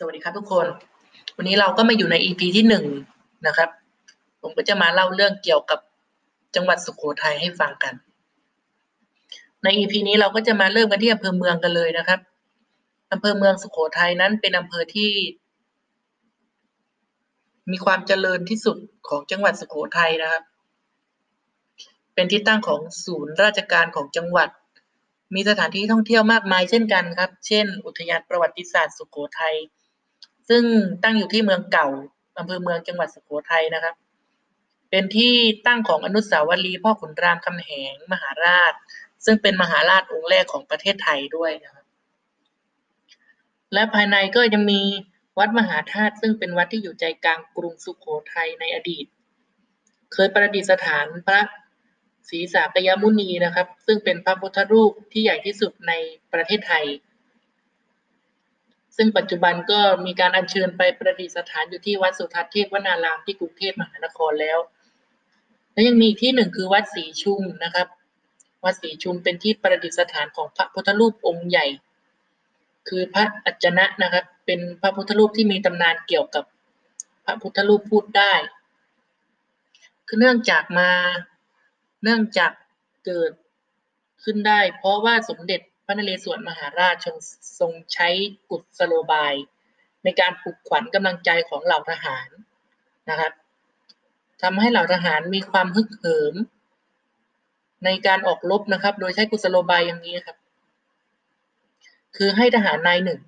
สวัสดีครับทุกคน วันนี้เราก็มาอยู่ใน EP ที่หนึ่งนะครับ ผมก็จะมาเล่าเรื่องเกี่ยวกับจังหวัดสุโขทัยให้ฟังกัน ใน EP นี้เราก็จะมาเริ่มกันที่อำเภอเมืองกันเลยนะครับอำเภอเมืองสุโขทัยนั้นเป็นอำเภอที่ มีความเจริญที่สุดของจังหวัดสุโขทัยนะครับ เป็นที่ตั้งของศูนย์ราชการของจังหวัดมีสถานที่ท่องเที่ยวมากมายเช่นกันครับ เช่น อุทยานประวัติศาสตร์สุโขทัย ซึ่งตั้งอยู่ที่เมืองเก่าอำเภอเมืองจังหวัดสุโขทัยนะครับ เป็นที่ตั้งของอนุสาวรีย์พ่อขุนรามคำแหงมหาราช ซึ่งเป็นมหาราชองค์แรกของประเทศไทยด้วยนะครับ และภายในก็ยังมีวัดมหาธาตุซึ่งเป็นวัดที่อยู่ใจกลางกรุงสุโขทัยในอดีต เคยประดิษฐานพระศรีสากยมุนีนะครับ ซึ่งเป็นพระพุทธรูปที่ใหญ่ที่สุดในประเทศไทย ซึ่งปัจจุบันก็มีการอัญเชิญไปประดิษฐานอยู่ที่วัดสุทัศน์เทพวนารามที่กรุงเทพมหานครแล้ว และยังมีอีกที่หนึ่งคือวัดศรีชุมนะครับ วัดศรีชุมเป็นที่ประดิษฐานของพระพุทธรูปองค์ใหญ่ คือพระอัจจนะนะครับ เป็นพระพุทธรูปที่มีตำนานเกี่ยวกับพระพุทธรูปพูดได้คือเนื่องจากมาเนื่องจากเกิดขึ้นได้ เพราะว่าสมเด็จ ระนเรศวรมหาราชทรงใช้กุศโลบาย ในการปลุกขวัญกำลังใจของเหล่าทหารนะครับทำให้เหล่าทหารมีความฮึกเหิม ในการออกรบนะครับ โดยใช้กุศโลบายอย่างนี้ครับ คือให้ทหารนายหนึ่ง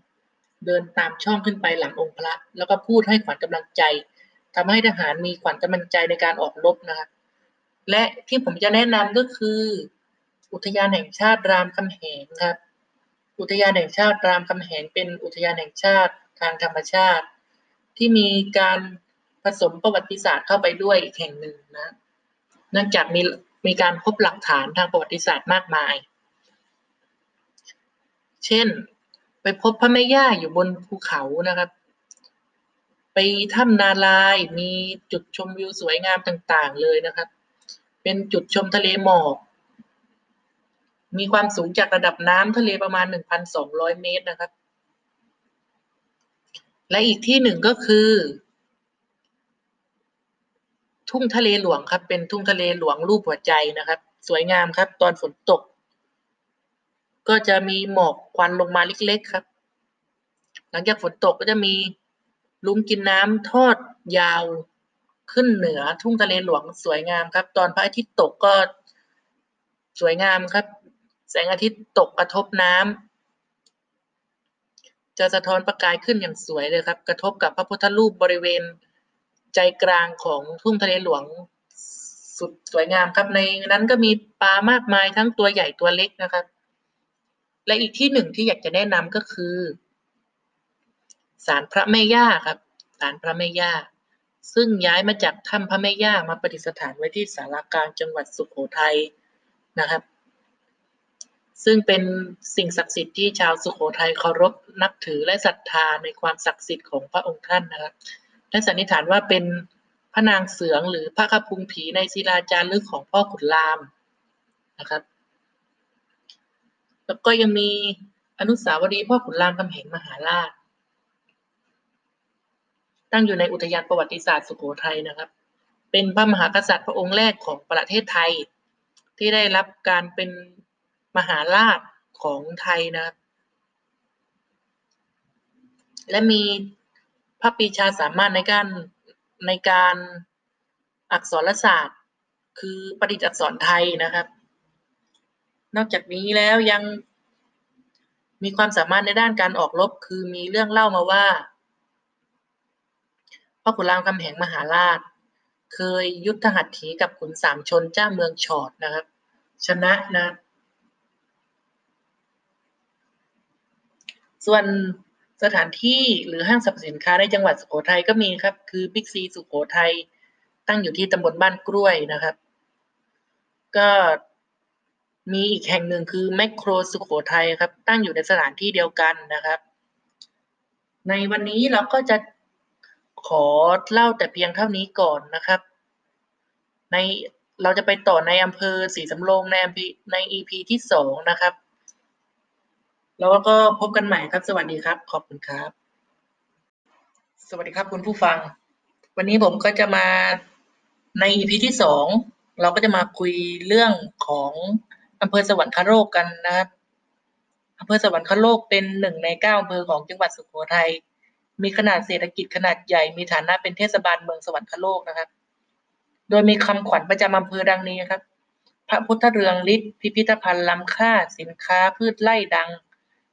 เดินตามช่องขึ้นไปหลังองค์พระ แล้วก็พูดให้ขวัญกำลังใจทำให้ทหารมีขวัญกำลังใจในการออกรบนะครับ และที่ผมจะแนะนำก็คือ อุทยานแห่งชาติรามคำแหงครับ อุทยานแห่งชาติรามคำแหงเป็นอุทยานแห่งชาติทางธรรมชาติ ที่มีการผสมประวัติศาสตร์เข้าไปด้วยอีกแห่งหนึ่งนะ เนื่องจากมีมีการพบหลักฐานทางประวัติศาสตร์มากมาย เช่น ไปพบพระแม่ย่าอยู่บนภูเขานะครับ ไปถ้ำนาลายมีจุดชมวิวสวยงามต่าง ๆ เลยนะครับ เป็นจุดชมทะเลหมอก มีความสูงจากระดับน้ำทะเลประมาณ 1,200 เมตรนะครับ และอีกที่หนึ่งก็คือ ทุ่งทะเลหลวงครับ เป็นทุ่งทะเลหลวงรูปหัวใจนะครับ สวยงามครับ ตอนฝนตก ก็จะมีหมอกควันลงมาเล็กๆครับ หลังจากฝนตกก็จะมีลุงกินน้ำทอดยาวขึ้นเหนือทุ่งทะเลหลวงสวยงามครับ ตอนพระอาทิตย์ตกก็สวยงามครับ แสงอาทิตย์ตกกระทบน้ำจะสะท้อนประกายขึ้นอย่างสวยเลยครับ กระทบกับพระพุทธรูปบริเวณใจกลางของทุ่งทะเลหลวงสุดสวยงามครับในนั้นก็มีปลามากมายทั้งตัวใหญ่ตัวเล็กนะครับ และอีกที่หนึ่งที่อยากจะแนะนำก็คือศาลพระแม่ย่าครับศาลพระแม่ย่าซึ่งย้ายมาจากถ้ำพระแม่ย่ามาประดิษฐานไว้ที่สารากลางจังหวัดสุโขทัยนะครับ ซึ่งเป็นสิ่งศักดิ์สิทธิ์ที่ชาวสุโขทัยเคารพนับถือและศรัทธาในความศักดิ์สิทธิ์ของพระองค์ท่านนะครับและสันนิษฐานว่าเป็นพระนางเสืองหรือพระคพุงผีในศิลาจารึกของพ่อขุนรามนะครับ แล้วก็ยังมีอนุสาวรีย์พ่อขุนรามคำแหงมหาราช ตั้งอยู่ในอุทยานประวัติศาสตร์สุโขทัยนะครับ เป็นพระมหากษัตริย์พระองค์แรกของประเทศไทย ที่ได้รับการเป็น มหาราชของไทยนะครับ และมีพระปีชาสามารถในการในการอักษรศาสตร์ คือประดิษฐ์อักษรไทยนะครับ นอกจากนี้แล้วยังมีความสามารถในด้านการออกรบคือมีเรื่องเล่ามาว่าพ่อขุนรามคำแหงมหาราช เคยยุทธหัตถีกับขุนสามชนเจ้าเมืองชอดนะครับ ชนะนะ ส่วนสถานที่หรือห้างสรรพสินค้าในจังหวัดสุโขทัยก็มีครับ คือบิ๊กซีสุโขทัยตั้งอยู่ที่ตำบลบ้านกล้วยนะครับ ก็มีอีกแห่งหนึ่งคือแมคโครสุโขทัยครับ ตั้งอยู่ในสถานที่เดียวกันนะครับ ในวันนี้เราก็จะขอเล่าแต่เพียงเท่านี้ก่อนนะครับ ในเราจะไปต่อในอำเภอศรีสำโรงในใน EP ที่สองนะครับ แล้วก็พบกันใหม่ครับ สวัสดีครับ ขอบคุณครับ สวัสดีครับคุณผู้ฟัง วันนี้ผมก็จะมาใน EP ที่สองเราก็จะมาคุยเรื่องของอำเภอสวรรคโลกกันนะครับอำเภอสวรรคโลกเป็นหนึ่งในเก้าอำเภอของจังหวัดสุโขทัย มีขนาดเศรษฐกิจขนาดใหญ่ มีฐานะเป็นเทศบาลเมืองสวรรคโลกนะครับ โดยมีคำขวัญประจำอำเภอดังนี้ครับ พระพุทธเรืองฤทธิ์พิพิธภัณฑ์ล้ำค่า สินค้าพืชไร่ดัง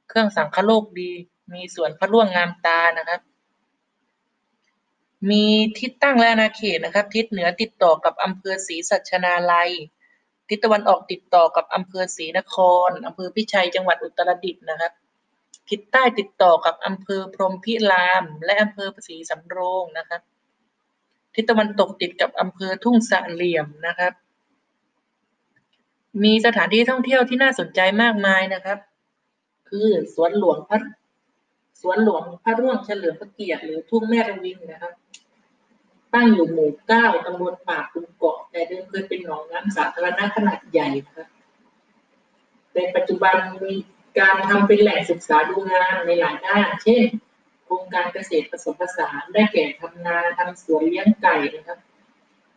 เครื่องสังคโลกดี มีสวนพระร่วงงามตานะครับ มีทิศตั้งและอาณาเขตนะครับ ทิศเหนือติดต่อกับอำเภอศรีสัชนาลัย ทิศตะวันออกติดต่อกับอำเภอศรีนครอำเภอพิชัยจังหวัดอุตรดิตถ์นะครับ ทิศใต้ติดต่อกับอำเภอพรหมพิราม และอำเภอศรีสำโรงนะครับ ทิศตะวันตกติดกับอำเภอทุ่งสะเหลี่ยมนะครับมีสถานที่ท่องเที่ยวที่น่าสนใจมากมายนะครับ คือสวนหลวงพระสวนหลวงพระร่วงเฉลิมพระเกียรติหรือทุ่งแม่ระวิงนะครับตั้งอยู่หมู่เก้าตำบลปากกุมเกาะ แต่เดิมเคยเป็นหนองน้ำสาธารณะขนาดใหญ่นะครับในปัจจุบันมีการทำเป็นแหล่งศึกษาดูงานในหลายด้าน เช่น โครงการเกษตรผสมผสานได้แก่ทำนาทำสวนเลี้ยงไก่นะครับ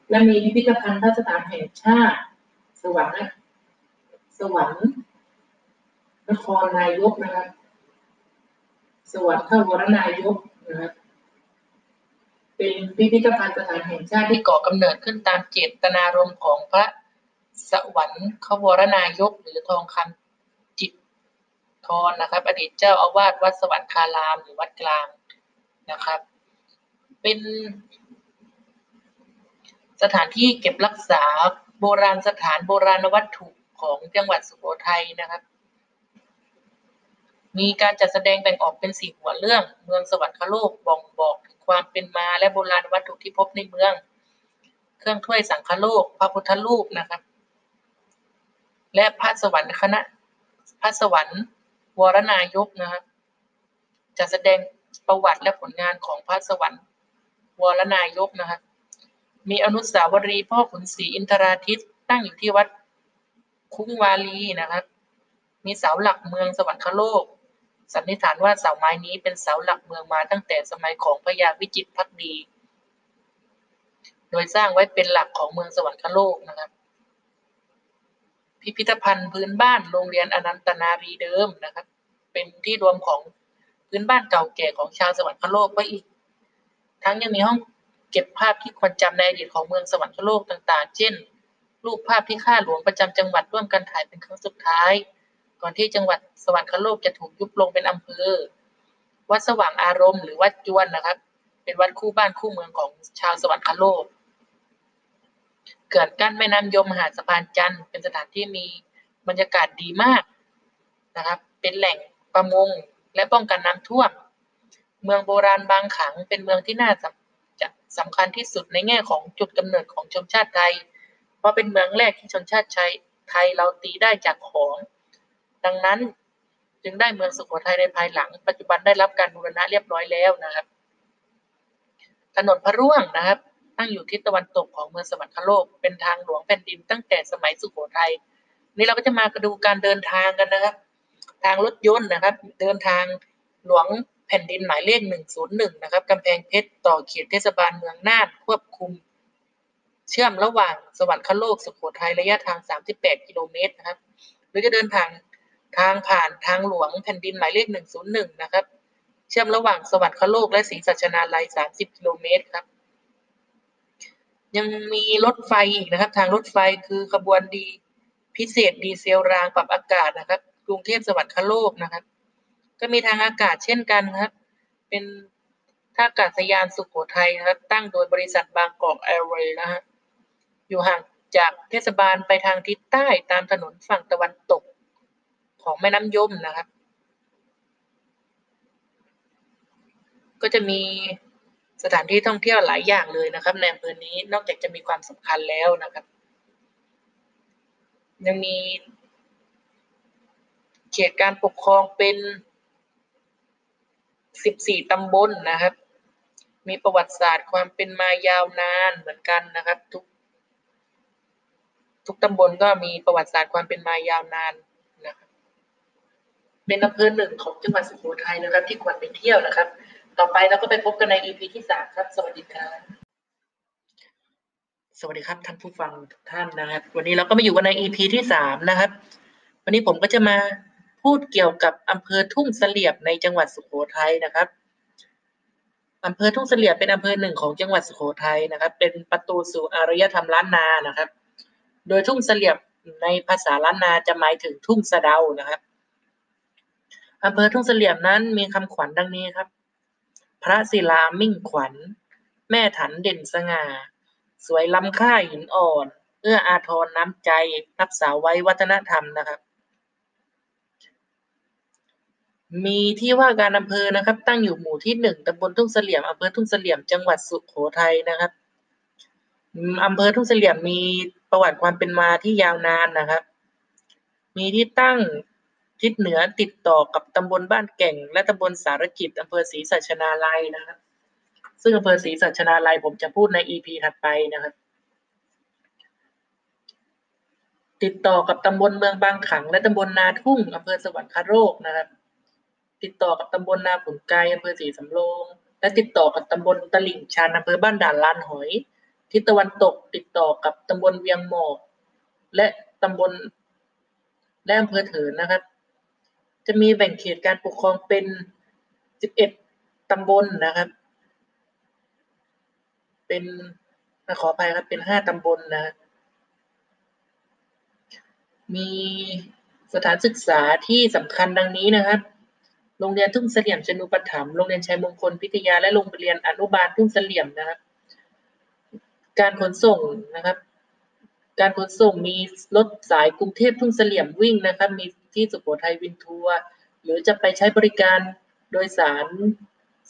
และมีพิพิธภัณฑ์สถานแห่งชาติ สวรรค์สวรรค์ นครนายกนะครับ สวรรค์ข้าวรนายกนะครับเป็นพิพิธภัณฑ์สถานแห่งชาติที่ก่อกำเนิดขึ้นตามเจตนารมณ์ของพระสวรรค์ขวรนายกหรือทองคำจิตทรนะครับ อดีตเจ้าอาวาสวัดสวรรคารามหรือวัดกลางนะครับ เป็นสถานที่เก็บรักษาโบราณสถานโบราณวัตถุของจังหวัดสุโขทัยนะครับ มีการจัดแสดงแบ่งออกเป็นสี่หัวเรื่อง เมืองสวรรคโลกบ่งบอกถึงความเป็นมาและโบราณวัตถุที่พบในเมือง เครื่องถ้วยสังคโลก พระพุทธรูปนะครับและพระสวรรค์คณะพระสวรรค์วรนายกนะครับจัดแสดงประวัติและผลงานของพระสวรรค์วรนายกนะครับมีอนุสาวรีย์พ่อขุนศรีอินทราทิตตั้งอยู่ที่วัดคุ้งวาลีนะครับมีเสาหลักเมืองสวรรคโลก สันนิษฐานว่าเสาไม้นี้เป็นเสาหลักเมืองมาตั้งแต่สมัยของพระยาวิจิตรพักดี โดยสร้างไว้เป็นหลักของเมืองสวรรคโลกนะครับ พิพิธภัณฑ์พื้นบ้านโรงเรียนอนันตนารีเดิมนะครับ เป็นที่รวมของพื้นบ้านเก่าแก่ของชาวสวรรคโลกไว้อีก ทั้งยังมีห้องเก็บภาพที่ควรจำในอดีตของเมืองสวรรคโลกต่าง ๆ เช่น รูปภาพที่ข้าหลวงประจำจังหวัดร่วมกันถ่ายเป็นครั้งสุดท้าย ก่อนที่จังหวัดสวรรคโลกจะถูกยุบลงเป็นอำเภอ วัดสว่างอารมณ์หรือวัดจวนนะครับ เป็นวัดคู่บ้านคู่เมืองของชาวสวรรคโลกเกิดกั้นแม่น้ำยมหาดสะพานจันทร์เป็นสถานที่มีบรรยากาศดีมากนะครับ เป็นแหล่งประมงและป้องกันน้ำท่วม เมืองโบราณบางขังเป็นเมืองที่น่าจะสำคัญที่สุดในแง่ของจุดกำเนิดของชนชาติไทย เพราะเป็นเมืองแรกที่ชนชาติไทยเราตีได้จากของ ดังนั้นจึงได้เมืองสุโขทัยในภายหลัง ปัจจุบันได้รับการบูรณะเรียบร้อยแล้วนะครับ ถนนพระร่วงนะครับ ตั้งอยู่ทิศตะวันตกของเมืองสวรรคโลก เป็นทางหลวงแผ่นดินตั้งแต่สมัยสุโขทัย นี่เราก็จะมาดูการเดินทางกันนะครับ ทางรถยนต์นะครับ เดินทางหลวงแผ่นดินหมายเลข 101 นะครับกำแพงเพชรต่อเขตเทศบาลเมืองน่านควบคุม เชื่อมระหว่างสวรรคโลกสุโขทัยระยะทาง 38 กิโลเมตรนะครับ หรือจะเดินทาง ทางผ่านทางหลวงแผ่นดินหมายเลข 101 นะครับ เชื่อมระหว่างสวรรคโลกและศรีสัชนาลัย 30 กิโลเมตรครับ ยังมีรถไฟอีกนะครับ ทางรถไฟคือขบวนดีพิเศษดีเซลรางปรับอากาศนะครับ กรุงเทพสวรรคโลกนะครับ ก็มีทางอากาศเช่นกันครับ เป็นท่าอากาศยานสุโขทัยนะครับ ตั้งโดยบริษัทบางกอกแอร์เวย์นะฮะอยู่ห่างจากเทศบาลไปทางทิศใต้ตามถนนฝั่งตะวันตก ของแม่น้ำยมนะครับ ก็จะมีสถานที่ท่องเที่ยวหลายอย่างเลยนะครับ ในอำเภอนี้นอกจากจะมีความสำคัญแล้วนะครับ ยังมีเขตการปกครองเป็น 14 ตำบลนนะครับ มีประวัติศาสตร์ความเป็นมายาวนานเหมือนกันนะครับ ทุก ทุกตำบลก็มีประวัติศาสตร์ความเป็นมายาวนาน เป็นอำเภอหนึ่งของจังหวัดสุโขทัยนะครับ ที่ควรไปเที่ยวนะครับ ต่อไปเราก็ไปพบกันใน EP ที่สามครับ สวัสดีครับสวัสดีครับท่านผู้ฟังทุกท่านนะครับ วันนี้เราก็มาอยู่กันใน EP ที่สามนะครับ วันนี้ผมก็จะมาพูดเกี่ยวกับอำเภอทุ่งเสลียมในจังหวัดสุโขทัยนะครับอำเภอทุ่งเสลียมเป็นอำเภอหนึ่งของจังหวัดสุโขทัยนะครับ เป็นประตูสู่อารยธรรมล้านนานะครับ โดยทุ่งเสลียมในภาษาล้านนาจะหมายถึงทุ่งสะเดานะครับ อำเภอทุ่งเสลี่ยมนั้นมีคำขวัญดังนี้ครับ พระศิลามิ่งขวัญ แม่ถันเด่นสง่า สวยล้ำค่าหินอ่อน เอื้ออาทรน้ำใจรักษาไว้วัฒนธรรมนะครับ มีที่ว่าการอำเภอนะครับ ตั้งอยู่หมู่ที่หนึ่งตำบลทุ่งเสลี่ยมอำเภอทุ่งเสลี่ยมจังหวัดสุโขทัยนะครับอืมอำเภอทุ่งเสลี่ยมมีประวัติความเป็นมาที่ยาวนานนะครับ มีที่ตั้ง ทิศเหนือติดต่อกับตำบลบ้านแก่ง และตำบลสารกิจอำเภอศรีสัชนาลัยนะครับ ซึ่งอำเภอศรีสัชนาลัยผมจะพูดใน EP ถัดไปนะครับ ติดต่อกับตำบลเมืองบางขัง และตำบลนาทุ่งอำเภอสวรรคโลกนะครับ ติดต่อกับตำบลนาขุนไกรอำเภอศรีสำโรงและติดต่อกับตำบลตลิ่งชันอำเภอบ้านด่านลานหอย ทิศตะวันตกติดต่อกับตำบลเวียงหมอก และตำบลและอำเภอเถินนะครับ จะมีแบ่งเขตการปกครองเป็น 11 ตำบลนะครับ เป็นขออภัยครับ เป็น 5 ตำบลนะมีสถานศึกษาที่สำคัญดังนี้นะครับ โรงเรียนทุ่งเสลี่ยมชนุปถัมภ์โรงเรียนชัยมงคลพิทยา และโรงเรียนอนุบาลทุ่งเสลี่ยมนะครับ การขนส่งนะครับ การขนส่งมีรถสายกรุงเทพทุ่งเสลี่ยมวิ่งนะครับ มี ที่สุโขทัยวินทัวร์หรือจะไปใช้บริการโดยสาร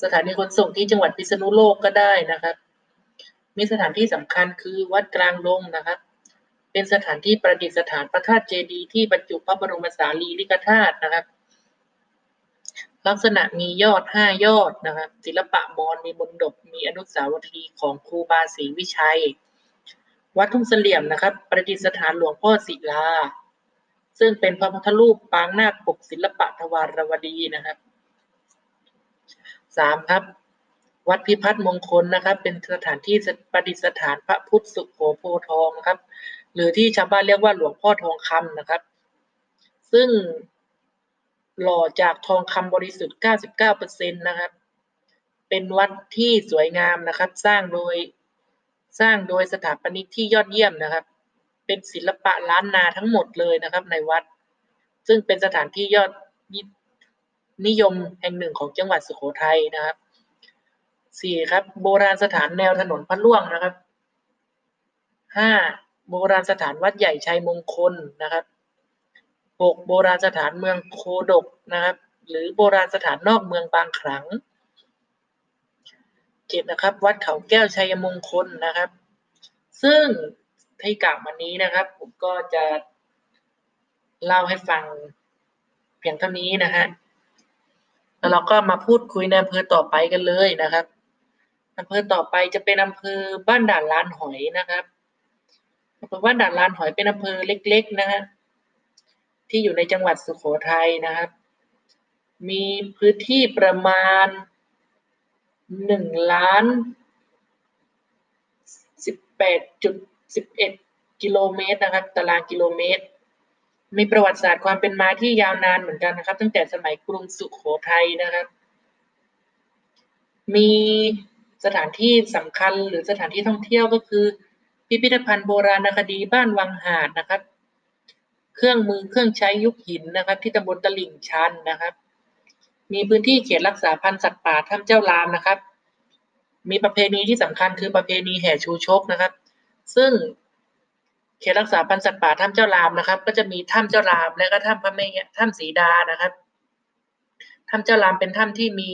สถานีขนส่งที่จังหวัดพิษณุโลกก็ได้นะครับ มีสถานที่สำคัญคือวัดกลางดงนะครับ เป็นสถานที่ประดิษฐานพระธาตุเจดีย์ที่บรรจุพระบรมสารีริกธาตุนะครับ ลักษณะมียอดห้ายอดนะครับ ศิลปะมอญมีมนดบมีอนุสาวรีย์ของครูบาศรีวิชัย วัดทุ่งเสลี่ยมนะครับ ประดิษฐานหลวงพ่อศิลา ซึ่งเป็นพระพุทธรูปปางนาคปกศิลปะทวารวดีนะครับสามครับ วัดพิพัฒน์มงคลนะครับ เป็นสถานที่ประดิษฐานพระพุทธสุโขโพทองนะครับ หรือที่ชาวบ้านเรียกว่าหลวงพ่อทองคำนะครับ ซึ่งหล่อจากทองคำบริสุทธิ์ 99%นะครับ เป็นวัดที่สวยงามนะครับ สร้างโดยสร้างโดยสถาปนิกที่ยอดเยี่ยมนะครับ เป็นศิลปะล้านนาทั้งหมดเลยนะครับ ในวัด ซึ่งเป็นสถานที่ยอดนิยมแห่งหนึ่งของจังหวัดสุโขทัยนะครับสี่ครับโบราณสถานแนวถนนพระล่วงนะครับห้าโบราณสถานวัดใหญ่ชัยมงคลนะครับหกโบราณสถานเมืองโคดกนะครับ หรือโบราณสถานนอกเมืองบางขลังเจ็ดนะครับ วัดเขาแก้วชัยมงคลนะครับ ซึ่ง ที่กล่าวมานี้นะครับ ผมก็จะเล่าให้ฟังเพียงเท่านี้นะฮะแล้วเราก็มาพูดคุยในอำเภอต่อไปกันเลยนะครับอำเภอต่อไปจะเป็นอำเภอบ้านด่านลานหอยนะครับอำเภอบ้านด่านลานหอยเป็นอำเภอเล็ก ๆ นะฮะที่อยู่ในจังหวัดสุโขทัยนะครับ มีพื้นที่ประมาณหนึ่งล้านสิบแปดจุด สิบเอ็ดกิโลเมตรนะครับ ตารางกิโลเมตร มีประวัติศาสตร์ความเป็นมาที่ยาวนานเหมือนกันนะครับ ตั้งแต่สมัยกรุงสุโขทัยนะครับ มีสถานที่สำคัญหรือสถานที่ท่องเที่ยวก็คือ พิพิธภัณฑ์โบราณคดีบ้านวังหาดนะครับ เครื่องมือเครื่องใช้ยุคหินนะครับ ที่ตำบลตลิ่งชันนะครับ มีพื้นที่เขตรักษาพันธุ์สัตว์ป่าถ้ำเจ้าลามนะครับ มีประเพณีที่สำคัญคือประเพณีแห่ชูชกนะครับ ซึ่งเขตรักษาพันธุ์สัตว์ป่าถ้ำเจ้าลามนะครับ ก็จะมีถ้ำเจ้าลามและก็ถ้ำพระแม่ถ้ำสีดานะครับถ้ำเจ้าลามเป็นถ้ำที่มี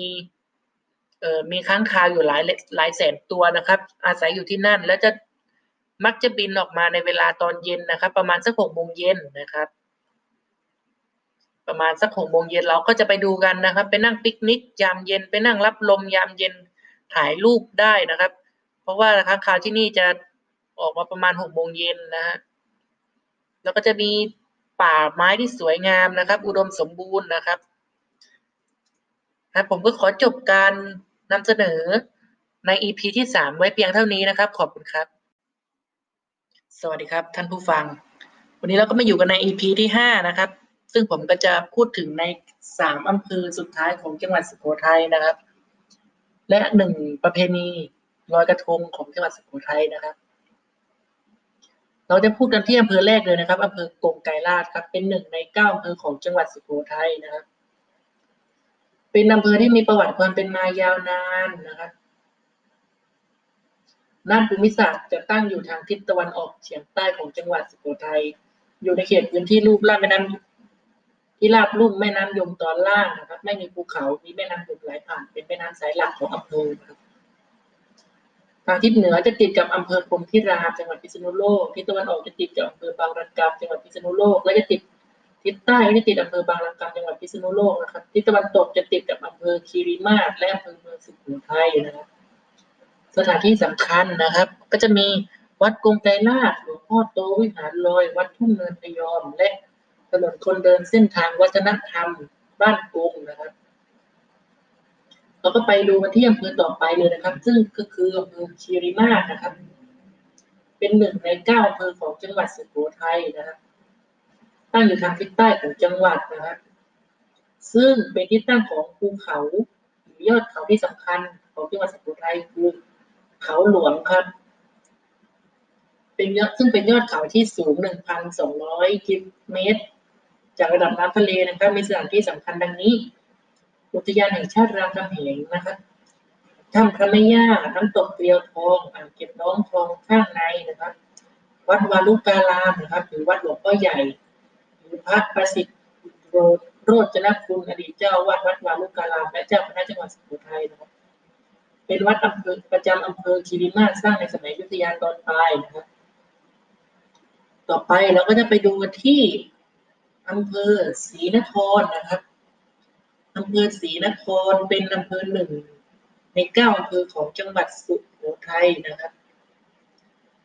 เอ่อมีค้างคาวอยู่หลายหลายแสนตัวนะครับ อาศัยอยู่ที่นั่น แล้วจะมักจะบินออกมาในเวลาตอนเย็นนะครับ ประมาณสักหกโมงเย็นนะครับ ประมาณสักหกโมงเย็นเราก็จะไปดูกันนะครับ ไปนั่งปิกนิกยามเย็นไปนั่งรับลมยามเย็นถ่ายรูปได้นะครับ เพราะว่าค้างคาวที่นี่จะ ออกมาประมาณหกโมงเย็นนะฮะแล้วก็จะมีป่าไม้ที่สวยงามนะครับ อุดมสมบูรณ์นะครับครับผมก็ขอจบการนำเสนอใน EP ที่ 3 ไว้เพียงเท่านี้นะครับ ขอบคุณครับ สวัสดีครับท่านผู้ฟัง วันนี้เราก็มาอยู่กันใน EP ที่ 5 นะครับ ซึ่งผมก็จะพูดถึงใน 3 อำเภอสุดท้ายของจังหวัดสุโขทัยนะครับ และหนึ่งประเพณีลอยกระทงของจังหวัดสุโขทัยนะครับ เราจะพูดกันที่อำเภอแรกเลยนะครับอำเภอกงไกรลาดครับ เป็นหนึ่งในเก้าอำเภอของจังหวัดสุโขทัยนะครับ เป็นอำเภอที่มีประวัติความเป็นมายาวนานนะครับน่านภูมิศาสตร์จะตั้งอยู่ทางทิศตะวันออกเฉียงใต้ของจังหวัดสุโขทัย อยู่ในเขตพื้นที่รูปลาดแม่น้ำที่ราบลุ่มแม่น้ำยมตอนล่างนะครับ ไม่มีภูเขา มีแม่น้ำยมไหลผ่าน เป็นแม่น้ำสายหลักของอำเภอครับ ทางทิศเหนือจะติดกับอำเภอพรมพิรามจังหวัดพิษณุโลกทิศตะวันออกจะติดกับอำเภอบางระกกำจังหวัดพิษณุโลกและจะติดทิศใต้ก็จะติดอำเภอบางระกกำจังหวัดพิษณุโลกนะครับทิศตะวันตกจะติดกับอำเภอคีรีมาศและอำเภอเมืองสุโขทัยนะครับสถานที่สำคัญนะครับ ก็จะมีวัดกงไกรลาดหลวงพ่อโตวิหารลอย วัดทุ่งเนินพยอม และถนนคนเดินเส้นทางวัฒนธรรมบ้านกงนะครับ เราก็ไปดูกันที่อำเภอต่อไปเลยนะครับ ซึ่งก็คืออำเภอคีรีมาศนะครับ เป็นหนึ่งในเก้าอำเภอของจังหวัดสุโขทัยนะครับตั้งอยู่ทางทิศใต้ของจังหวัดนะครับซึ่งเป็นที่ตั้งของภูเขาหรือยอดเขาที่สำคัญของจังหวัดสุโขทัยคือเขาหลวงครับ เป็นยอดซึ่งเป็นยอดเขาที่สูง 1,200กิโลเมตร จากระดับน้ำทะเลนะครับ มีสถานที่สำคัญดังนี้ อุทยานแห่งชาติรามคำแหงนะครับถ้ำพระแม่ย่าน้ำตกเกลียวทองอ่างเก็บน้องทองข้างในนะครับ วัดวาลุการามนะครับหรือวัดหลวงพ่อใหญ่หรือพระประสิทธิ์โรโรจนคุณอดีตเจ้าวัดวัดวาลุการาม และเจ้าคณะจังหวัดสุโขทัยนะครับ เป็นวัดอำเภอประจำอำเภอคีรีมาศสร้างในสมัยยุธยาตอนปลายนะครับ ต่อไปเราก็จะไปดูที่อำเภอศรีนครนะครับ อำเภอศรีนครเป็นอำเภอหนึ่งในเก้าอำเภอของจังหวัดสุโขทัยนะครับ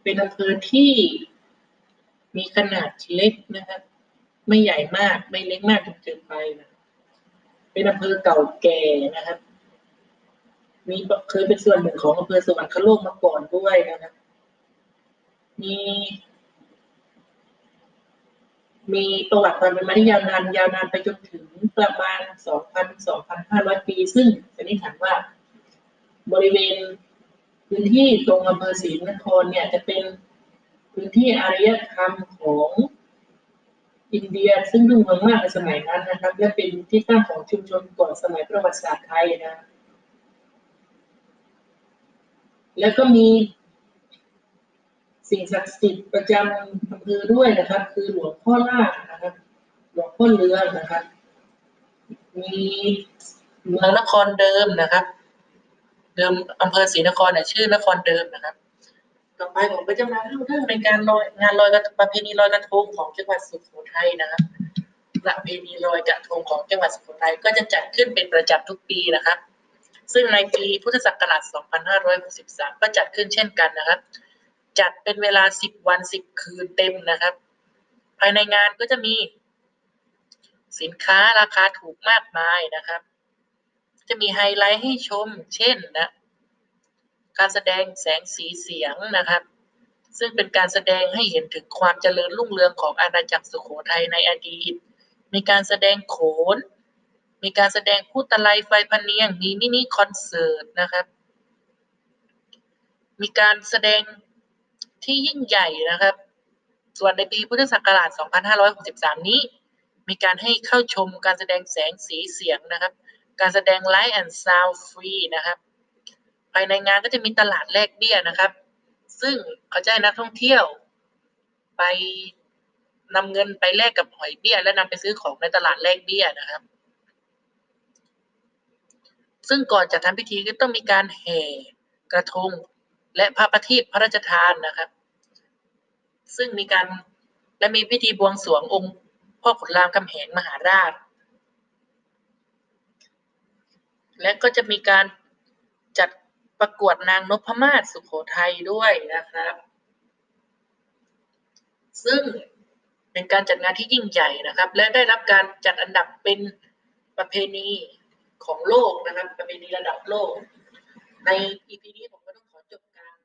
เป็นอำเภอที่มีขนาดเล็กนะครับ ไม่ใหญ่มากไม่เล็กมากจนเกินไปนะเป็นอำเภอเก่าแก่นะครับ มีเคยเป็นส่วนหนึ่งของอำเภอสวรรคโลกมาก่อนด้วยนะครับ มี มีประวัติความเป็นมาที่ยาวนานยาวนานไปจนถึงประมาณ 2,000-2,500 ปี ซึ่งสันนิษฐานว่า บริเวณพื้นที่ตรงอำเภอศรีนครเนี่ยจะเป็นพื้นที่อารยธรรมของอินเดียซึ่งรุ่งเรืองมากในสมัยนั้นนะครับ และเป็นที่ตั้งของชุมชนก่อนสมัยประวัติศาสตร์ไทยนะ แล้วก็มี สิ่งศักดิ์สิทธิ์ประจำอำเภอด้วยนะครับ คือหลวงพ่อลาดนะครับ หลวงพ่อเรือนะครับ มีเมืองนครเดิมนะครับเดิมอำเภอศรีนครเนี่ยชื่อนครเดิมนะครับ ต่อไปผมก็จะมาเล่าเรื่องในการลอยงานลอยกระประเพณีลอยกระทงของจังหวัดสุโขทัยนะครับประเพณีลอยกระทงของจังหวัดสุโขทัยก็จะจัดขึ้นเป็นประจำทุกปีนะครับ ซึ่งในปีพุทธศักราช 2563 ก็จัดขึ้นเช่นกันนะครับ จัดเป็นเวลา10วัน10คืนเต็มนะครับ ภายในงานก็จะมี สินค้าราคาถูกมากมายนะครับ จะมีไฮไลท์ให้ชม เช่นนะ การแสดงแสงสีเสียงนะครับ ซึ่งเป็นการแสดงให้เห็นถึงความเจริญรุ่งเรืองของอาณาจักรสุโขทัยในอดีต มีการแสดงโขน มีการแสดงพูดตะไลไฟพันเนียง มีมินิคอนเสิร์ตนะครับ มีการแสดง ที่ยิ่งใหญ่นะครับ ส่วนในปีพุทธศักราช 2563 นี้ มีการให้เข้าชมการแสดงแสงสีเสียงนะครับ การแสดงไลท์แอนด์ซาวฟรีนะครับ ภายในงานก็จะมีตลาดแลกเบี้ยนะครับ ซึ่งเขาจะให้นักท่องเที่ยวไปนำเงินไปแลกกับหอยเบี้ย และนำไปซื้อของในตลาดแลกเบี้ยนะครับ ซึ่งก่อนจะทำพิธีก็ต้องมีการแห่กระทง และพระประทีปพระราชทานนะครับ ซึ่งมีการและมีพิธีบวงสรวงองค์พ่อขุนรามคำแหงมหาราช และก็จะมีการจัดประกวดนางนพมาศสุโขทัยด้วยนะครับ ซึ่งเป็นการจัดงานที่ยิ่งใหญ่นะครับ และได้รับการจัดอันดับเป็นประเพณีของโลกนะครับ ประเพณีระดับโลก ใน EP นี้ผมก็ต้องขอจบการ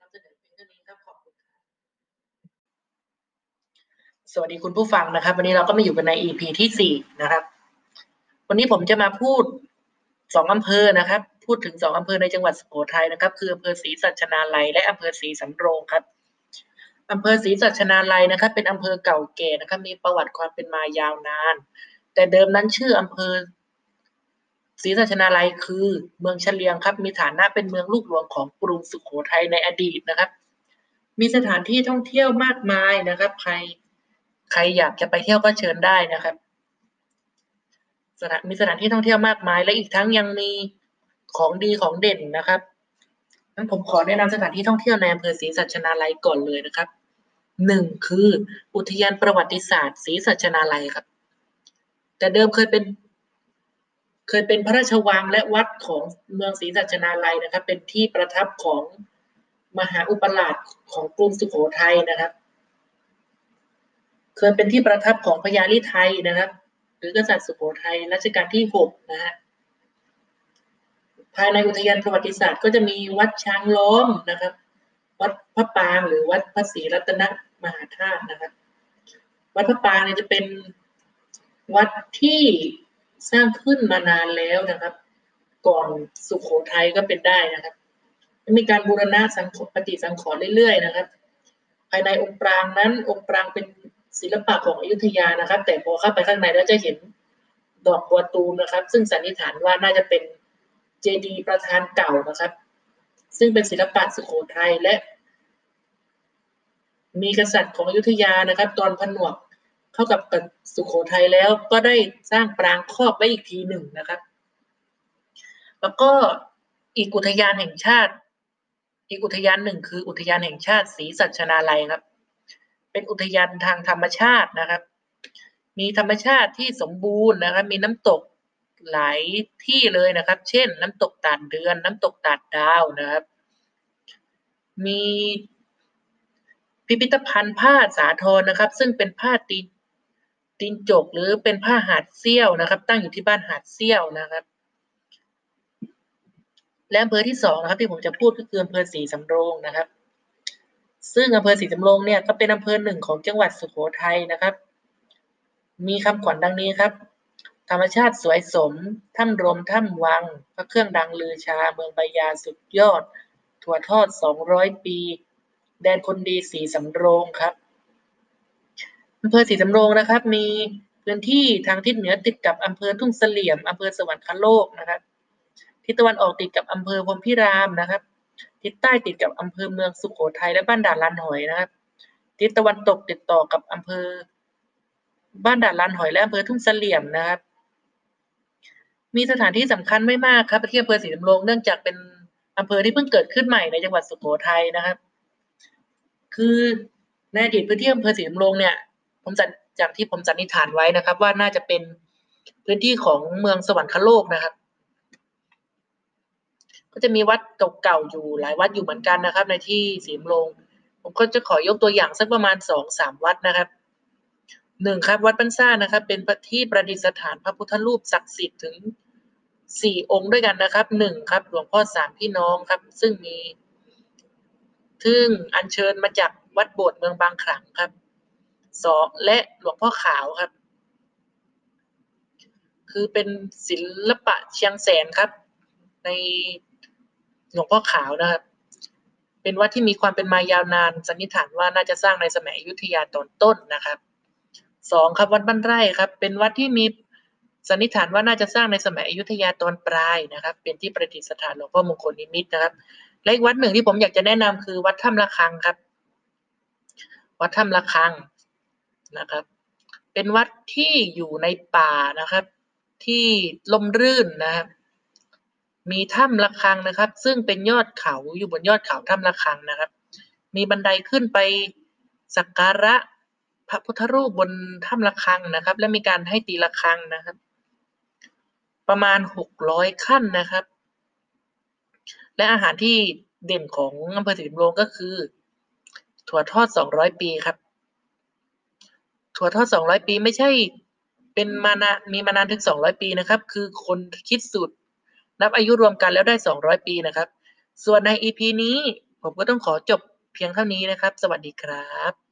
นำเสนอเพียงเท่านี้ครับขอบคุณครับ สวัสดีคุณผู้ฟังนะครับ วันนี้เราก็มาอยู่กันใน EP ที่สี่นะครับ วันนี้ผมจะมาพูดสองอำเภอนะครับ พูดถึงสองอำเภอในจังหวัดสุโขทัยนะครับ คืออำเภอศรีสัชนาลัยและอำเภอศรีสำโรงครับอำเภอศรีสัชนาลัยนะครับ เป็นอำเภอเก่าแก่นะครับ มีประวัติความเป็นมายาวนาน แต่เดิมนั้นชื่ออำเภอศรีสัชนาลัยคือเมืองเฉลียงครับ มีฐานะเป็นเมืองลูกหลวงของกรุงสุโขทัยในอดีตนะครับ มีสถานที่ท่องเที่ยวมากมายนะครับ ใคร ใครอยากจะไปเที่ยวก็เชิญได้นะครับสถานมีสถานที่ท่องเที่ยวมากมาย และอีกทั้งยังมีของดีของเด่นนะครับงั้นผมขอแนะนำสถานที่ท่องเที่ยวในอำเภอศรีสัชนาลัยก่อนเลยนะครับหนึ่งคืออุทยานประวัติศาสตร์ศรีสัชนาลัยครับ แต่เดิมเคยเป็น เคยเป็นพระราชวังและวัดของเมืองศรีสัชนาลัยนะครับ เป็นที่ประทับของมหาอุปราชของกรุงสุโขทัยนะครับ เคยเป็นที่ประทับของพญาลิไทยนะครับ หรือกษัตริย์สุโขทัยรัชกาลที่หกนะฮะภายในอุทยานประวัติศาสตร์ก็จะมีวัดช้างล้อมนะครับ วัดพระปางหรือวัดพระศรีรัตนมหาธาตุนะครับ วัดพระปางเนี่ยจะเป็นวัดที่สร้างขึ้นมานานแล้วนะครับ ก่อนสุขโขทัยก็เป็นได้นะครับ มีการบูรณะสังขปฏิสังขรณ์เรื่อยๆนะครับ ภายในองค์ปรางนั้นองค์ปรางเป็น ศิลปะของอยุธยานะครับ แต่พอเข้าไปข้างในแล้วจะเห็นดอกบัวตูมนะครับ ซึ่งสันนิษฐานว่าน่าจะเป็นเจดีย์ประธานเก่านะครับ ซึ่งเป็นศิลปะสุโขทัยและ มีกษัตริย์ของอยุธยานะครับ ตอนผนวกเข้ากับสุโขทัยแล้วก็ได้สร้างปรางครอบไว้อีกทีหนึ่งนะครับ แล้วก็อีกอุทยานแห่งชาติ อีกอุทยานหนึ่งคืออุทยานแห่งชาติศรีสัชนาลัยครับ เป็นอุทยานทางธรรมชาตินะครับ มีธรรมชาติที่สมบูรณ์นะครับ มีน้ำตกหลายที่เลยนะครับ เช่น น้ำตกตาดเดือน น้ำตกตาดดาวนะครับ มีพิพิธภัณฑ์ผ้าสาทรนะครับ ซึ่งเป็นผ้าตีตีนจก หรือเป็นผ้าหาดเซี่ยวนะครับ ตั้งอยู่ที่บ้านหาดเซี่ยวนะครับ และอำเภอที่สองนะครับ ที่ผมจะพูดก็คืออำเภอศรีสำโรงนะครับ ซึ่งอำเภอศรีสำโรงเนี่ยก็เป็นอำเภอหนึ่งของจังหวัดสุโขทัยนะครับ มีคำขวัญดังนี้ครับ ธรรมชาติสวยสม ถ้ำรมถ้ำวัง พระเครื่องดังลือชา เมืองใบยาสุดยอด ถั่วทอดสองร้อยปี แดนคนดีสีสำโรงครับอำเภอสีสำโรงนะครับ มีพื้นที่ทางทิศเหนือติดกับอำเภอทุ่งเสลี่ยมอำเภอสวรรคโลกนะครับทิศตะวันออกติดกับอำเภอพรมพิรามนะครับ ทิศใต้ติดกับอำเภอเมืองสุโขทัยและบ้านด่านลานหอยนะครับ ทิศตะวันตกติดต่อกับอำเภอ บ้านด่านลานหอยและอำเภอทุ่งเสลี่ยมนะครับ มีสถานที่สำคัญไม่มากครับที่อำเภอศรีสำรงเนื่องจากเป็นอำเภอที่เพิ่งเกิดขึ้นใหม่ในจังหวัดสุโขทัยนะครับ คือในอดีตพื้นที่อำเภอศรีสำรงเนี่ย ผมจัดจากที่ผมสันนิษฐานไว้นะครับ ว่าน่าจะเป็นพื้นที่ของเมืองสวรรคโลกนะครับ ก็จะมีวัดเก่าๆอยู่หลายวัดอยู่เหมือนกันนะครับ ในที่สีมลง ผมก็จะขอยกตัวอย่างสักประมาณสองสามวัดนะครับหนึ่งครับวัดปันซ่านะครับ เป็นที่ประดิษฐานพระพุทธรูปศักดิ์สิทธิ์ถึงสี่องค์ด้วยกันนะครับหนึ่งครับ หลวงพ่อสามพี่น้องครับ ซึ่งมีซึ่งอัญเชิญมาจากวัดโบสถ์เมืองบางขลังครับสองและหลวงพ่อขาวครับ คือเป็นศิลปะเชียงแสนครับ ใน หลวงพ่อขาวนะครับ เป็นวัดที่มีความเป็นมายาวนานสันนิษฐานว่าน่าจะสร้างในสมัยอยุธยาตอนต้นนะครับสองครับวัดบ้านไร่ครับ เป็นวัดที่มีสันนิษฐานว่าน่าจะสร้างในสมัยอยุธยาตอนปลายนะครับ เป็นที่ประดิษฐานหลวงพ่อมงคลนิมิตนะครับ และอีกวัดหนึ่งที่ผมอยากจะแนะนำคือวัดถ้ำระฆังครับ วัดถ้ำระฆังนะครับ เป็นวัดที่อยู่ในป่านะครับ ที่ลมรื่นนะครับ มีถ้ำระฆังนะครับ ซึ่งเป็นยอดเขาอยู่บนยอดเขาถ้ำระฆังนะครับ มีบันไดขึ้นไปสักการะพระพุทธรูปบนถ้ำระฆังนะครับ และมีการให้ตีระฆังนะครับ ประมาณหกร้อยขั้นนะครับ และอาหารที่เด่นของอำเภอสิริมโรงก็คือ ถั่วทอดสองร้อยปีครับ ถั่วทอดสองร้อยปีไม่ใช่เป็นมานามีมานานถึงสองร้อยปีนะครับ คือคนคิดสูตร นับอายุรวมกันแล้วได้ 200 ปีนะครับ ส่วนใน EP นี้ผมก็ต้องขอจบเพียงเท่านี้นะครับ สวัสดีครับ